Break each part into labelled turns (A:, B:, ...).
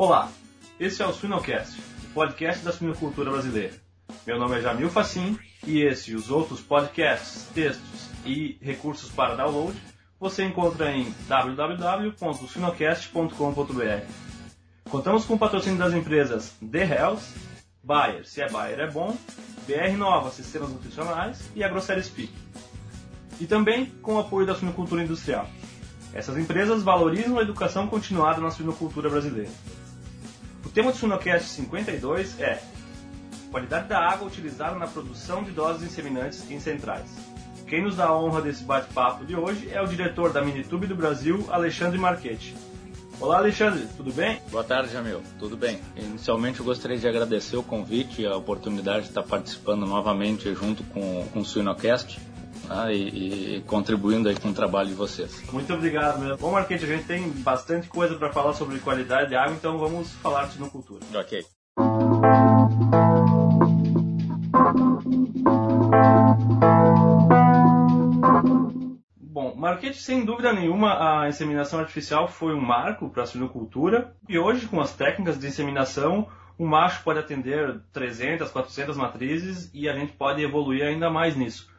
A: Olá, esse é o Suinocast, o podcast da suinocultura brasileira. Meu nome é Jamil Facim e esse e os outros podcasts, textos e recursos para download você encontra em www.suinocast.com.br. Contamos com o patrocínio das empresas The Hells, Bayer, se é Bayer é bom, BR Nova Sistemas Nutricionais e a Grosseria Speak. E também com o apoio da suinocultura industrial. Essas empresas valorizam a educação continuada na suinocultura brasileira. O tema do Suinocast 52 é Qualidade da água utilizada na produção de doses inseminantes em centrais. Quem nos dá a honra desse bate-papo de hoje é o diretor da Minitube do Brasil, Alexandre Marchetti. Olá, Alexandre, tudo bem?
B: Boa tarde, Jamil. Tudo bem. Inicialmente, eu gostaria de agradecer o convite e a oportunidade de estar participando novamente junto com, com o Suinocast. Ah, e, e, contribuindo aí com o trabalho de vocês.
A: Muito obrigado mesmo. Bom, Marquete, a gente tem bastante coisa para falar sobre qualidade de água, então vamos falar de sinocultura.
B: Ok.
A: Bom, Marquete, sem dúvida nenhuma, a inseminação artificial foi um marco para a suinocultura e hoje, com as técnicas de inseminação, um macho pode atender 300, 400 matrizes e a gente pode evoluir ainda mais nisso.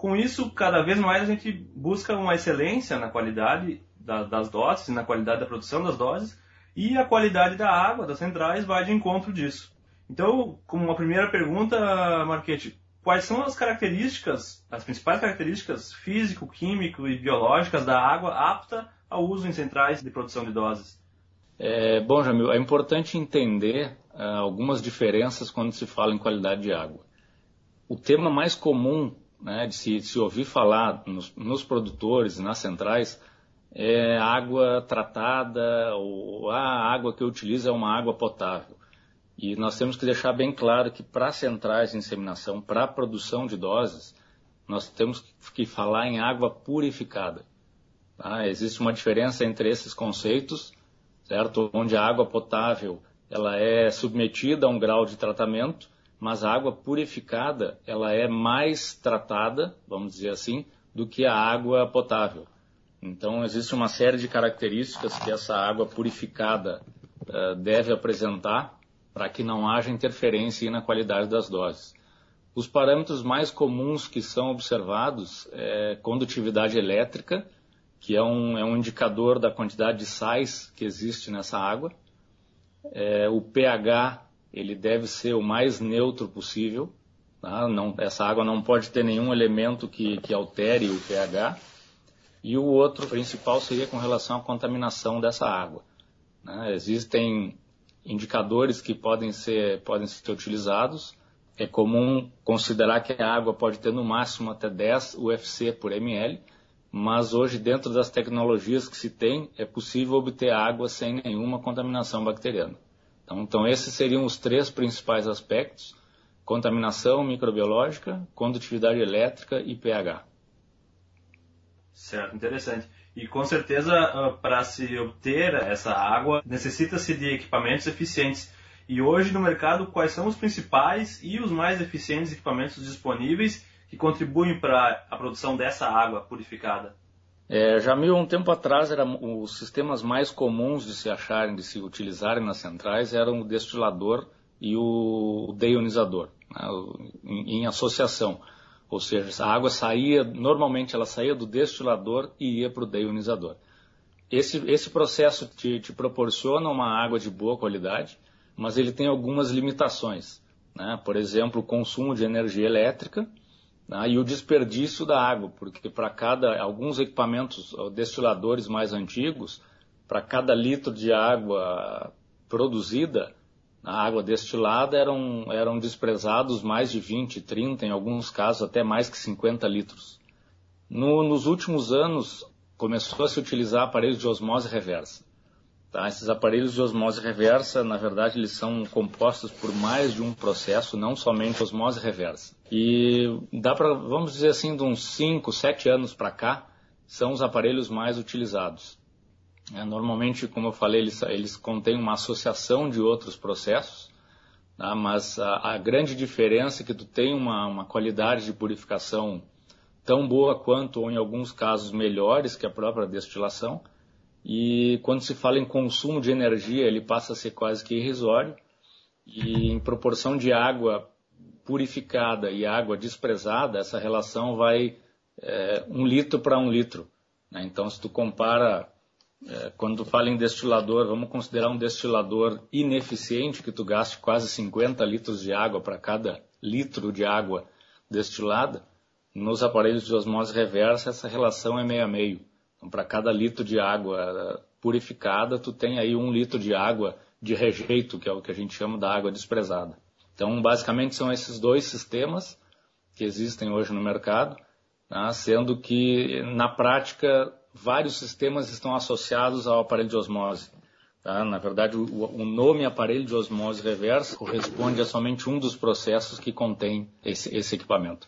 A: Com isso, cada vez mais a gente busca uma excelência na qualidade das doses, na qualidade da produção das doses e a qualidade da água das centrais vai de encontro disso. Então, como uma primeira pergunta, Marquete, quais são as características, as principais características físico, químico e biológicas da água apta ao uso em centrais de produção de doses?
B: É, bom, Jamil, é importante entender uh, algumas diferenças quando se fala em qualidade de água. O tema mais comum né, de, se, de se ouvir falar nos, nos produtores nas centrais é água tratada ou a água que eu utilizo é uma água potável. E nós temos que deixar bem claro que para centrais de inseminação, para produção de doses, nós temos que falar em água purificada. Tá? Existe uma diferença entre esses conceitos, certo? Onde a água potável ela é submetida a um grau de tratamento, mas a água purificada ela é mais tratada, vamos dizer assim, do que a água potável. Então existe uma série de características que essa água purificada uh, deve apresentar para que não haja interferência na qualidade das doses. Os parâmetros mais comuns que são observados é condutividade elétrica, que é um, é um indicador da quantidade de sais que existe nessa água. É, o pH ele deve ser o mais neutro possível. Tá? Não, essa água não pode ter nenhum elemento que, que altere o pH. E o outro principal seria com relação à contaminação dessa água. Né? Existem indicadores que podem ser, podem ser utilizados. É comum considerar que a água pode ter no máximo até 10 UFC por ml, mas hoje, dentro das tecnologias que se tem, é possível obter água sem nenhuma contaminação bacteriana. Então, então esses seriam os três principais aspectos: contaminação microbiológica, condutividade elétrica e pH.
A: Certo, interessante. E com certeza, ah, para se obter essa água, necessita-se de equipamentos eficientes. E hoje no mercado, quais são os principais e os mais eficientes equipamentos disponíveis que contribuem para a produção dessa água purificada?
B: É, já um tempo atrás, era, os sistemas mais comuns de se acharem, de se utilizarem nas centrais eram o destilador e o deionizador, né, em, em associação. Ou seja, a água saía, normalmente ela saía do destilador e ia para o deionizador. Esse, esse processo te, te, proporciona uma água de boa qualidade, mas ele tem algumas limitações. Né? Por exemplo, o consumo de energia elétrica né? e o desperdício da água, porque para cada, alguns equipamentos, destiladores mais antigos, para cada litro de água produzida, a água destilada eram, eram desprezados mais de 20, 30, em alguns casos até mais que 50 litros. No, nos últimos anos, começou a se utilizar aparelhos de osmose reversa. Tá? Esses aparelhos de osmose reversa, na verdade, eles são compostos por mais de um processo, não somente osmose reversa. E dá para, vamos dizer assim, de uns 5, 7 anos para cá, são os aparelhos mais utilizados. É, normalmente, como eu falei, eles, eles contêm uma associação de outros processos, tá? mas a, a, grande diferença é que tu tem uma, uma qualidade de purificação tão boa quanto, ou em alguns casos melhores que a própria destilação, e quando se fala em consumo de energia, ele passa a ser quase que irrisório, e em proporção de água purificada e água desprezada, essa relação vai é, um litro para um litro. Né? Então, se tu compara, é, quando tu fala em destilador, vamos considerar um destilador ineficiente, que tu gaste quase 50 litros de água para cada litro de água destilada, nos aparelhos de osmose reversa essa relação é meio a meio. Então, para cada litro de água purificada, tu tem aí um litro de água de rejeito, que é o que a gente chama da água desprezada. Então, basicamente, são esses dois sistemas que existem hoje no mercado, né, sendo que, na prática, vários sistemas estão associados ao aparelho de osmose. Tá? Na verdade, o, nome aparelho de osmose reversa corresponde a somente um dos processos que contém esse, esse equipamento.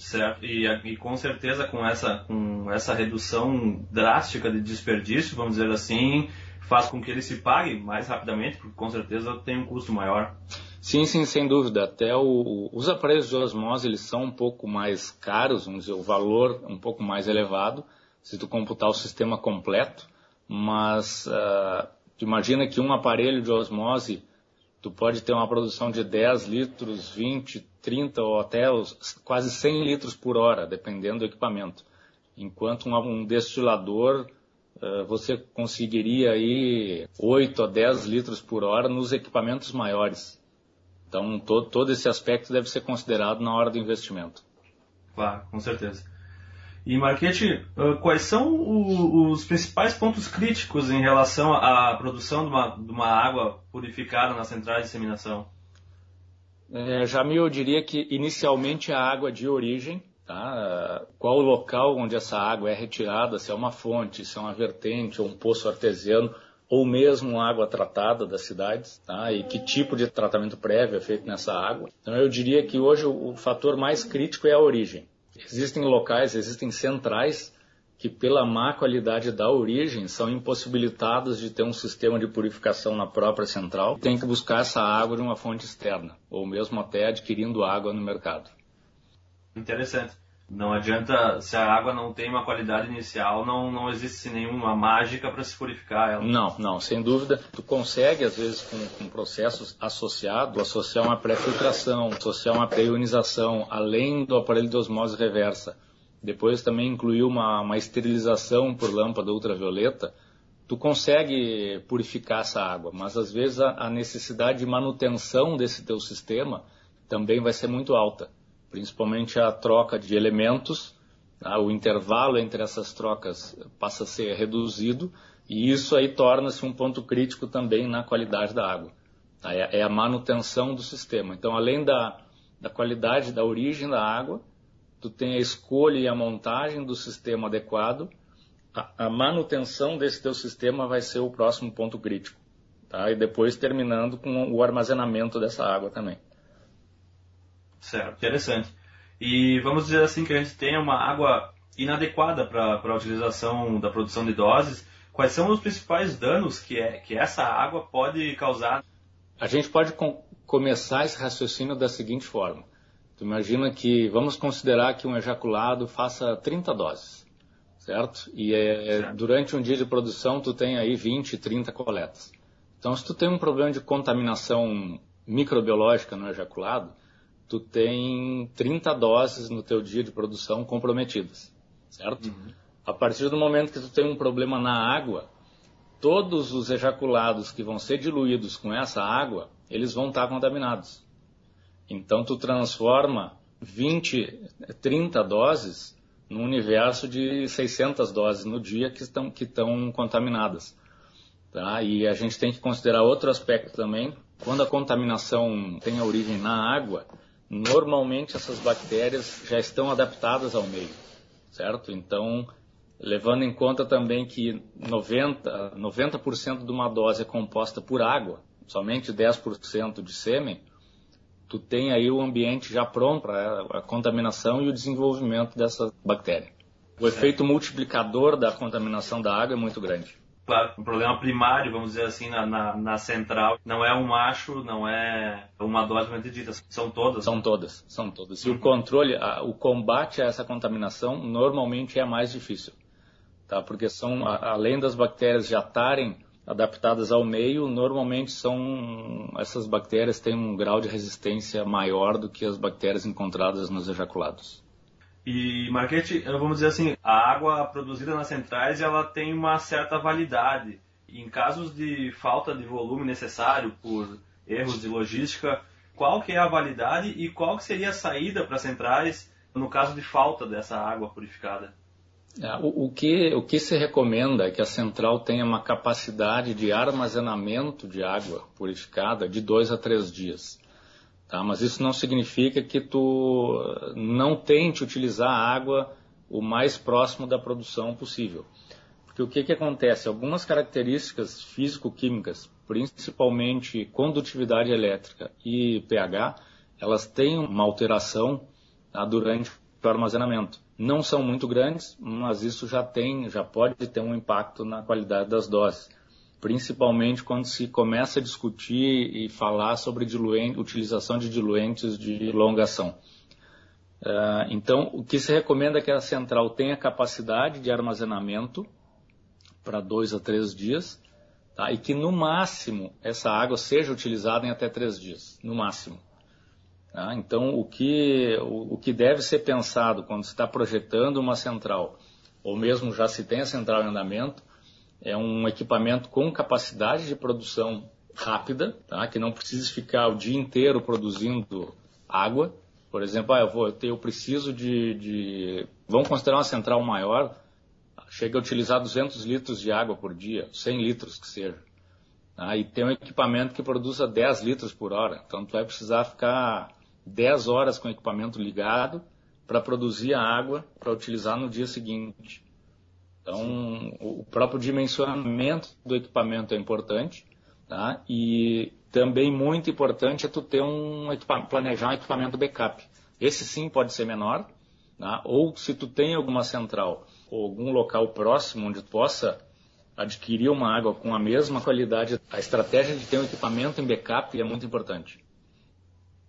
A: Certo, e, e, com certeza com essa, com essa redução drástica de desperdício, vamos dizer assim, faz com que ele se pague mais rapidamente, porque com certeza tem um custo maior.
B: Sim, sim, sem dúvida. Até o, os aparelhos de osmose eles são um pouco mais caros, vamos dizer, o valor um pouco mais elevado, se tu computar o sistema completo, mas uh, imagina que um aparelho de osmose tu pode ter uma produção de 10 litros, 20, 30 ou até quase 100 litros por hora, dependendo do equipamento. Enquanto um, um destilador uh, você conseguiria aí 8 a 10 litros por hora nos equipamentos maiores. Então todo, todo esse aspecto deve ser considerado na hora do investimento.
A: Claro, com certeza. E Marquete, quais são os principais pontos críticos em relação à produção de uma, de uma água purificada na central de disseminação?
B: É, Jamil, eu diria que inicialmente a água de origem, tá? qual o local onde essa água é retirada, se é uma fonte, se é uma vertente ou um poço artesiano, ou mesmo água tratada das cidades, tá? e que tipo de tratamento prévio é feito nessa água. Então eu diria que hoje o fator mais crítico é a origem. Existem locais, existem centrais que, pela má qualidade da origem, são impossibilitados de ter um sistema de purificação na própria central. Tem que buscar essa água de uma fonte externa, ou mesmo até adquirindo água no mercado.
A: Interessante. Não adianta, se a água não tem uma qualidade inicial, não, não existe nenhuma mágica para se purificar ela.
B: Não, não, sem dúvida. Tu consegue, às vezes, com, com processos associados, associar uma pré-filtração, associar uma pré-ionização, além do aparelho de osmose reversa. Depois também incluir uma, uma esterilização por lâmpada ultravioleta. Tu consegue purificar essa água, mas às vezes a, a necessidade de manutenção desse teu sistema também vai ser muito alta principalmente a troca de elementos, tá? o intervalo entre essas trocas passa a ser reduzido e isso aí torna-se um ponto crítico também na qualidade da água. Tá? É, é, a manutenção do sistema. Então, além da, da qualidade da origem da água, tu tem a escolha e a montagem do sistema adequado. A, a manutenção desse teu sistema vai ser o próximo ponto crítico. Tá? E depois terminando com o armazenamento dessa água também.
A: Certo, interessante. E vamos dizer assim que a gente tem uma água inadequada para a utilização da produção de doses. Quais são os principais danos que, é, que essa água pode causar?
B: A gente pode com, começar esse raciocínio da seguinte forma. Tu imagina que, vamos considerar que um ejaculado faça 30 doses, certo? E é, certo. durante um dia de produção tu tem aí 20, 30 coletas. Então, se tu tem um problema de contaminação microbiológica no ejaculado, tu tem 30 doses no teu dia de produção comprometidas, certo? Uhum. A partir do momento que tu tem um problema na água, todos os ejaculados que vão ser diluídos com essa água, eles vão estar contaminados. Então tu transforma 20, 30 doses num universo de 600 doses no dia que estão, que estão contaminadas. Tá? E a gente tem que considerar outro aspecto também. Quando a contaminação tem a origem na água, normalmente essas bactérias já estão adaptadas ao meio, certo? Então, levando em conta também que 90%, 90 de uma dose é composta por água, somente 10% de sêmen, tu tem aí o ambiente já pronto para a contaminação e o desenvolvimento dessa bactéria. O efeito multiplicador da contaminação da água é muito grande
A: claro, um problema primário, vamos dizer assim, na, na, na, central. Não é um macho, não é uma dose medida, são todas.
B: São todas, são todas. E o controle, a, o combate a essa contaminação normalmente é mais difícil. tá? Porque são além das bactérias já estarem adaptadas ao meio, normalmente são essas bactérias têm um grau de resistência maior do que as bactérias encontradas nos ejaculados.
A: E Marquete, vamos dizer assim, a água produzida nas centrais ela tem uma certa validade. Em casos de falta de volume necessário por erros de logística, qual que é a validade e qual que seria a saída para as centrais no caso de falta dessa água purificada?
B: É, o, o, que, o que se recomenda é que a central tenha uma capacidade de armazenamento de água purificada de dois a três dias. Tá? Mas isso não significa que tu não tente utilizar a água o mais próximo da produção possível. Porque o que, que acontece? Algumas características físico-químicas, principalmente condutividade elétrica e pH, elas têm uma alteração tá, durante o armazenamento não são muito grandes, mas isso já tem, já pode ter um impacto na qualidade das doses, principalmente quando se começa a discutir e falar sobre diluente, utilização de diluentes de longa ação. Uh, então, o que se recomenda é que a central tenha capacidade de armazenamento para dois a três dias, tá? e que no máximo essa água seja utilizada em até três dias, no máximo. Tá? Então, o que, o, o, que deve ser pensado quando se está projetando uma central, ou mesmo já se tem a central em andamento, é um equipamento com capacidade de produção rápida, tá? que não precise ficar o dia inteiro produzindo água. Por exemplo, ah, eu, vou, eu preciso de, de. Vamos considerar uma central maior, chega a utilizar 200 litros de água por dia, 100 litros que seja. Tá? E tem um equipamento que produza 10 litros por hora. Então, tu vai precisar ficar 10 horas com o equipamento ligado para produzir a água para utilizar no dia seguinte. Então, o próprio dimensionamento do equipamento é importante, tá? E também muito importante é tu ter um planejar um equipamento backup. Esse sim pode ser menor, tá? ou se tu tem alguma central ou algum local próximo onde tu possa adquirir uma água com a mesma qualidade, a estratégia de ter um equipamento em backup é muito importante.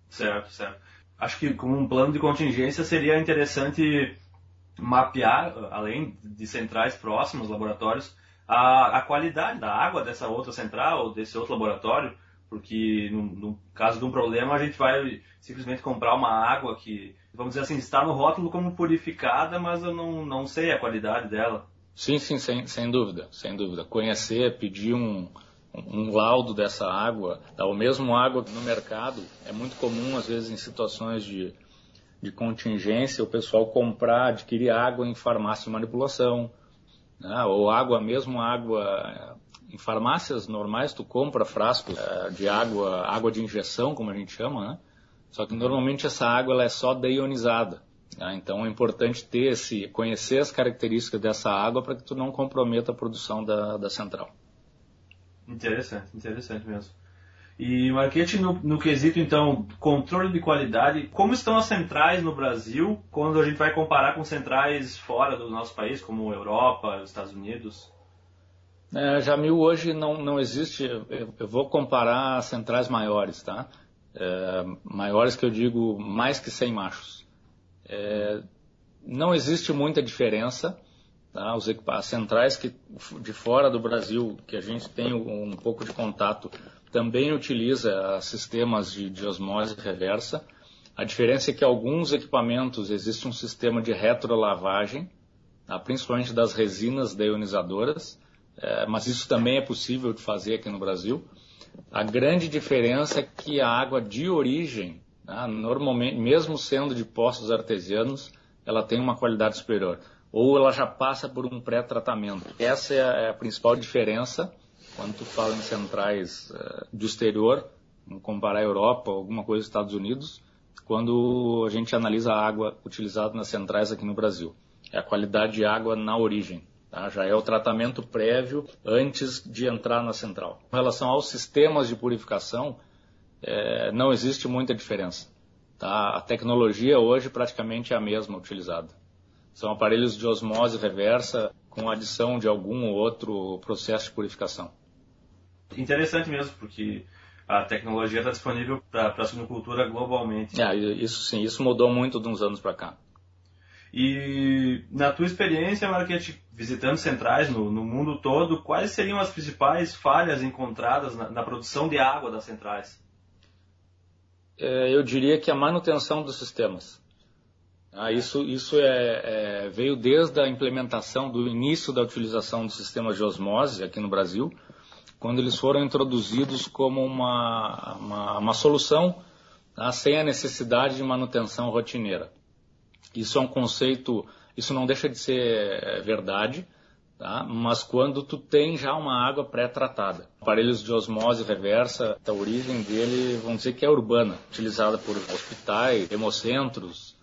A: Certo, certo. Acho que como um plano de contingência seria interessante mapear, além de centrais próximas, laboratórios, a, a qualidade da água dessa outra central, desse outro laboratório, porque no, no, caso de um problema a gente vai simplesmente comprar uma água que, vamos dizer assim, está no rótulo como purificada, mas eu não, não sei a qualidade dela.
B: Sim, sim, sem, sem dúvida, sem dúvida. Conhecer, pedir um, um laudo dessa água, ou mesmo água no mercado, é muito comum às vezes em situações de, de contingência o pessoal comprar, adquirir água em farmácia de manipulação, né? ou água, mesmo água em farmácias normais tu compra frascos é, de água, água de injeção, como a gente chama, né? Só que normalmente essa água ela é só deionizada. Né? Então é importante ter esse, conhecer as características dessa água para que tu não comprometa a produção da, da central.
A: Interessante, interessante mesmo. E Marquete, no, no quesito, então, controle de qualidade, como estão as centrais no Brasil quando a gente vai comparar com centrais fora do nosso país, como Europa, Estados Unidos?
B: É, Jamil, hoje não, não existe, eu, eu vou comparar centrais maiores, tá? É, maiores que eu digo mais que 100 machos. É, não existe muita diferença Tá? As centrais que, de fora do Brasil, que a gente tem um pouco de contato, também utiliza sistemas de, de osmose reversa. A diferença é que alguns equipamentos existe um sistema de retrolavagem, tá? principalmente das resinas deionizadoras, é, mas isso também é possível de fazer aqui no Brasil. A grande diferença é que a água de origem, tá? normalmente, mesmo sendo de poços artesianos, ela tem uma qualidade superior ou ela já passa por um pré-tratamento. Essa é a, é a, principal diferença quando tu fala em centrais uh, do exterior, comparar a Europa alguma coisa dos Estados Unidos, quando a gente analisa a água utilizada nas centrais aqui no Brasil. É a qualidade de água na origem. Tá? Já é o tratamento prévio antes de entrar na central. Com relação aos sistemas de purificação, é, não existe muita diferença. Tá? A tecnologia hoje praticamente é a mesma utilizada. São aparelhos de osmose reversa com adição de algum ou outro processo de purificação.
A: Interessante mesmo, porque a tecnologia está disponível para a suinocultura globalmente.
B: É, isso sim, isso mudou muito de uns anos para cá.
A: E na tua experiência, Marquete, visitando centrais no, no, mundo todo, quais seriam as principais falhas encontradas na, na produção de água das centrais?
B: É, eu diria que a manutenção dos sistemas. Ah, isso isso é, é, veio desde a implementação do início da utilização do sistema de osmose aqui no Brasil, quando eles foram introduzidos como uma, uma, uma solução tá, sem a necessidade de manutenção rotineira. Isso é um conceito, isso não deixa de ser é, verdade, tá? mas quando tu tem já uma água pré-tratada. Aparelhos de osmose reversa, a origem dele, vamos dizer que é urbana, utilizada por hospitais, hemocentros.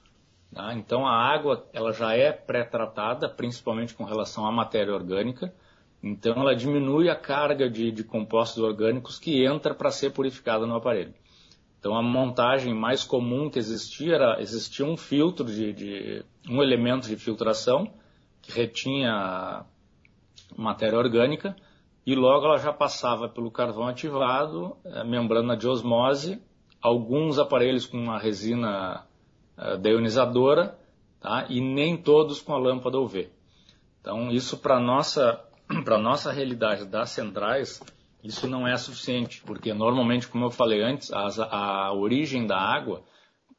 B: Tá? Então a água ela já é pré-tratada, principalmente com relação à matéria orgânica, então ela diminui a carga de, de compostos orgânicos que entra para ser purificada no aparelho. Então a montagem mais comum que existia era existia um filtro de, de um elemento de filtração que retinha matéria orgânica e logo ela já passava pelo carvão ativado, a membrana de osmose, alguns aparelhos com uma resina uh, deionizadora, tá? E nem todos com a lâmpada UV. Então isso para nossa para nossa realidade das centrais isso não é suficiente, porque normalmente, como eu falei antes, a, a origem da água,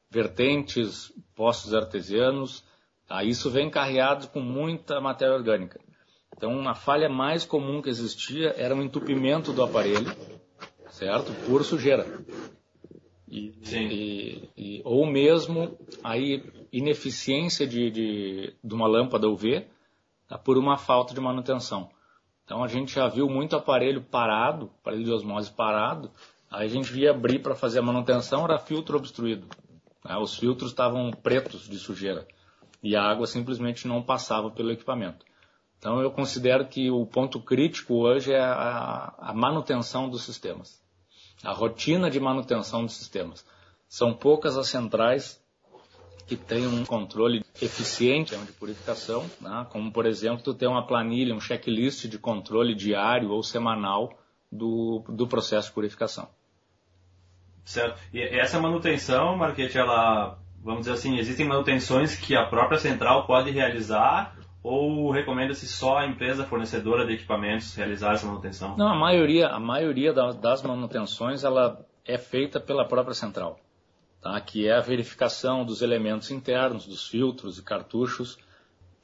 B: vertentes, poços artesianos, tá? isso vem carreado com muita matéria orgânica. Então, uma falha mais comum que existia era o entupimento do aparelho, certo? Por sujeira. E, e, e, ou mesmo aí ineficiência de, de, de uma lâmpada UV tá? por uma falta de manutenção. Então a gente já viu muito aparelho parado, aparelho de osmose parado, aí a gente via abrir para fazer a manutenção, era filtro obstruído. Né? Os filtros estavam pretos de sujeira e a água simplesmente não passava pelo equipamento. Então eu considero que o ponto crítico hoje é a, a manutenção dos sistemas, a rotina de manutenção dos sistemas. São poucas as centrais que tem um controle eficiente de purificação, né? como por exemplo tu ter uma planilha, um checklist de controle diário ou semanal do, do processo de purificação.
A: Certo. E essa manutenção, Marquete, ela, vamos dizer assim, existem manutenções que a própria central pode realizar ou recomenda-se só a empresa fornecedora de equipamentos realizar essa manutenção?
B: Não, a maioria, a maioria das manutenções ela é feita pela própria central tá? que é a verificação dos elementos internos, dos filtros e cartuchos,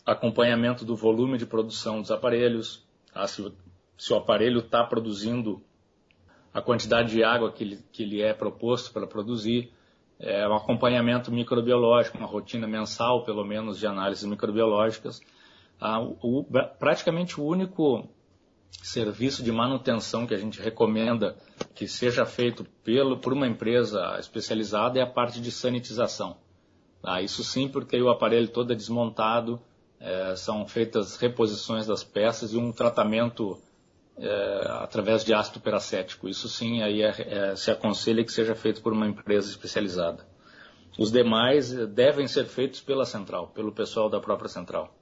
B: acompanhamento do volume de produção dos aparelhos, tá? se, se, o aparelho está produzindo a quantidade de água que ele, que ele é proposto para produzir, é, um acompanhamento microbiológico, uma rotina mensal, pelo menos, de análises microbiológicas. Ah, o, praticamente o único serviço de manutenção que a gente recomenda que seja feito pelo, por uma empresa especializada é a parte de sanitização. Ah, isso sim, porque o aparelho todo é desmontado, é, são feitas reposições das peças e um tratamento é, através de ácido peracético. Isso sim, aí é, é, se aconselha que seja feito por uma empresa especializada. Os demais devem ser feitos pela central, pelo pessoal da própria central.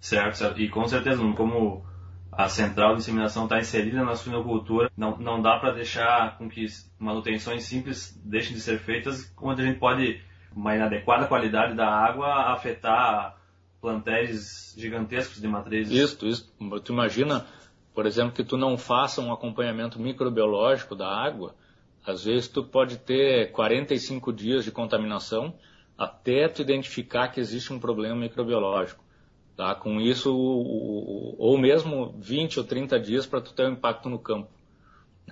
A: Certo, certo. E com certeza, como a central de inseminação está inserida na suinocultura, não, não dá para deixar com que manutenções simples deixem de ser feitas, onde a gente pode, uma inadequada qualidade da água, afetar plantéis gigantescos de matrizes.
B: Isso, isso. Tu imagina, por exemplo, que tu não faça um acompanhamento microbiológico da água, às vezes tu pode ter 45 dias de contaminação até tu identificar que existe um problema microbiológico. Tá? Com isso, ou mesmo 20 ou 30 dias para tu ter um impacto no campo.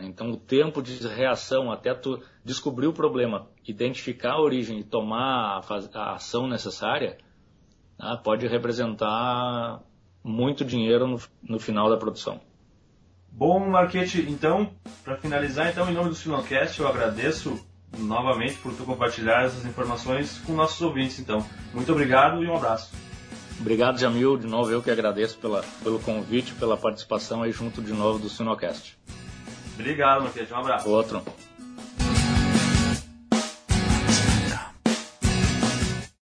B: Então, o tempo de reação até tu descobrir o problema, identificar a origem e tomar a, ação necessária, tá? pode representar muito dinheiro no, no, final da produção.
A: Bom, Marquete, então, para finalizar, então, em nome do Sinocast, eu agradeço novamente por tu compartilhar essas informações com nossos ouvintes. Então, muito obrigado e um abraço.
B: Obrigado, Jamil. De novo, eu que agradeço pela, pelo convite, pela participação aí junto de novo do Sinocast.
A: Obrigado, Matheus. Um abraço.
B: Outro.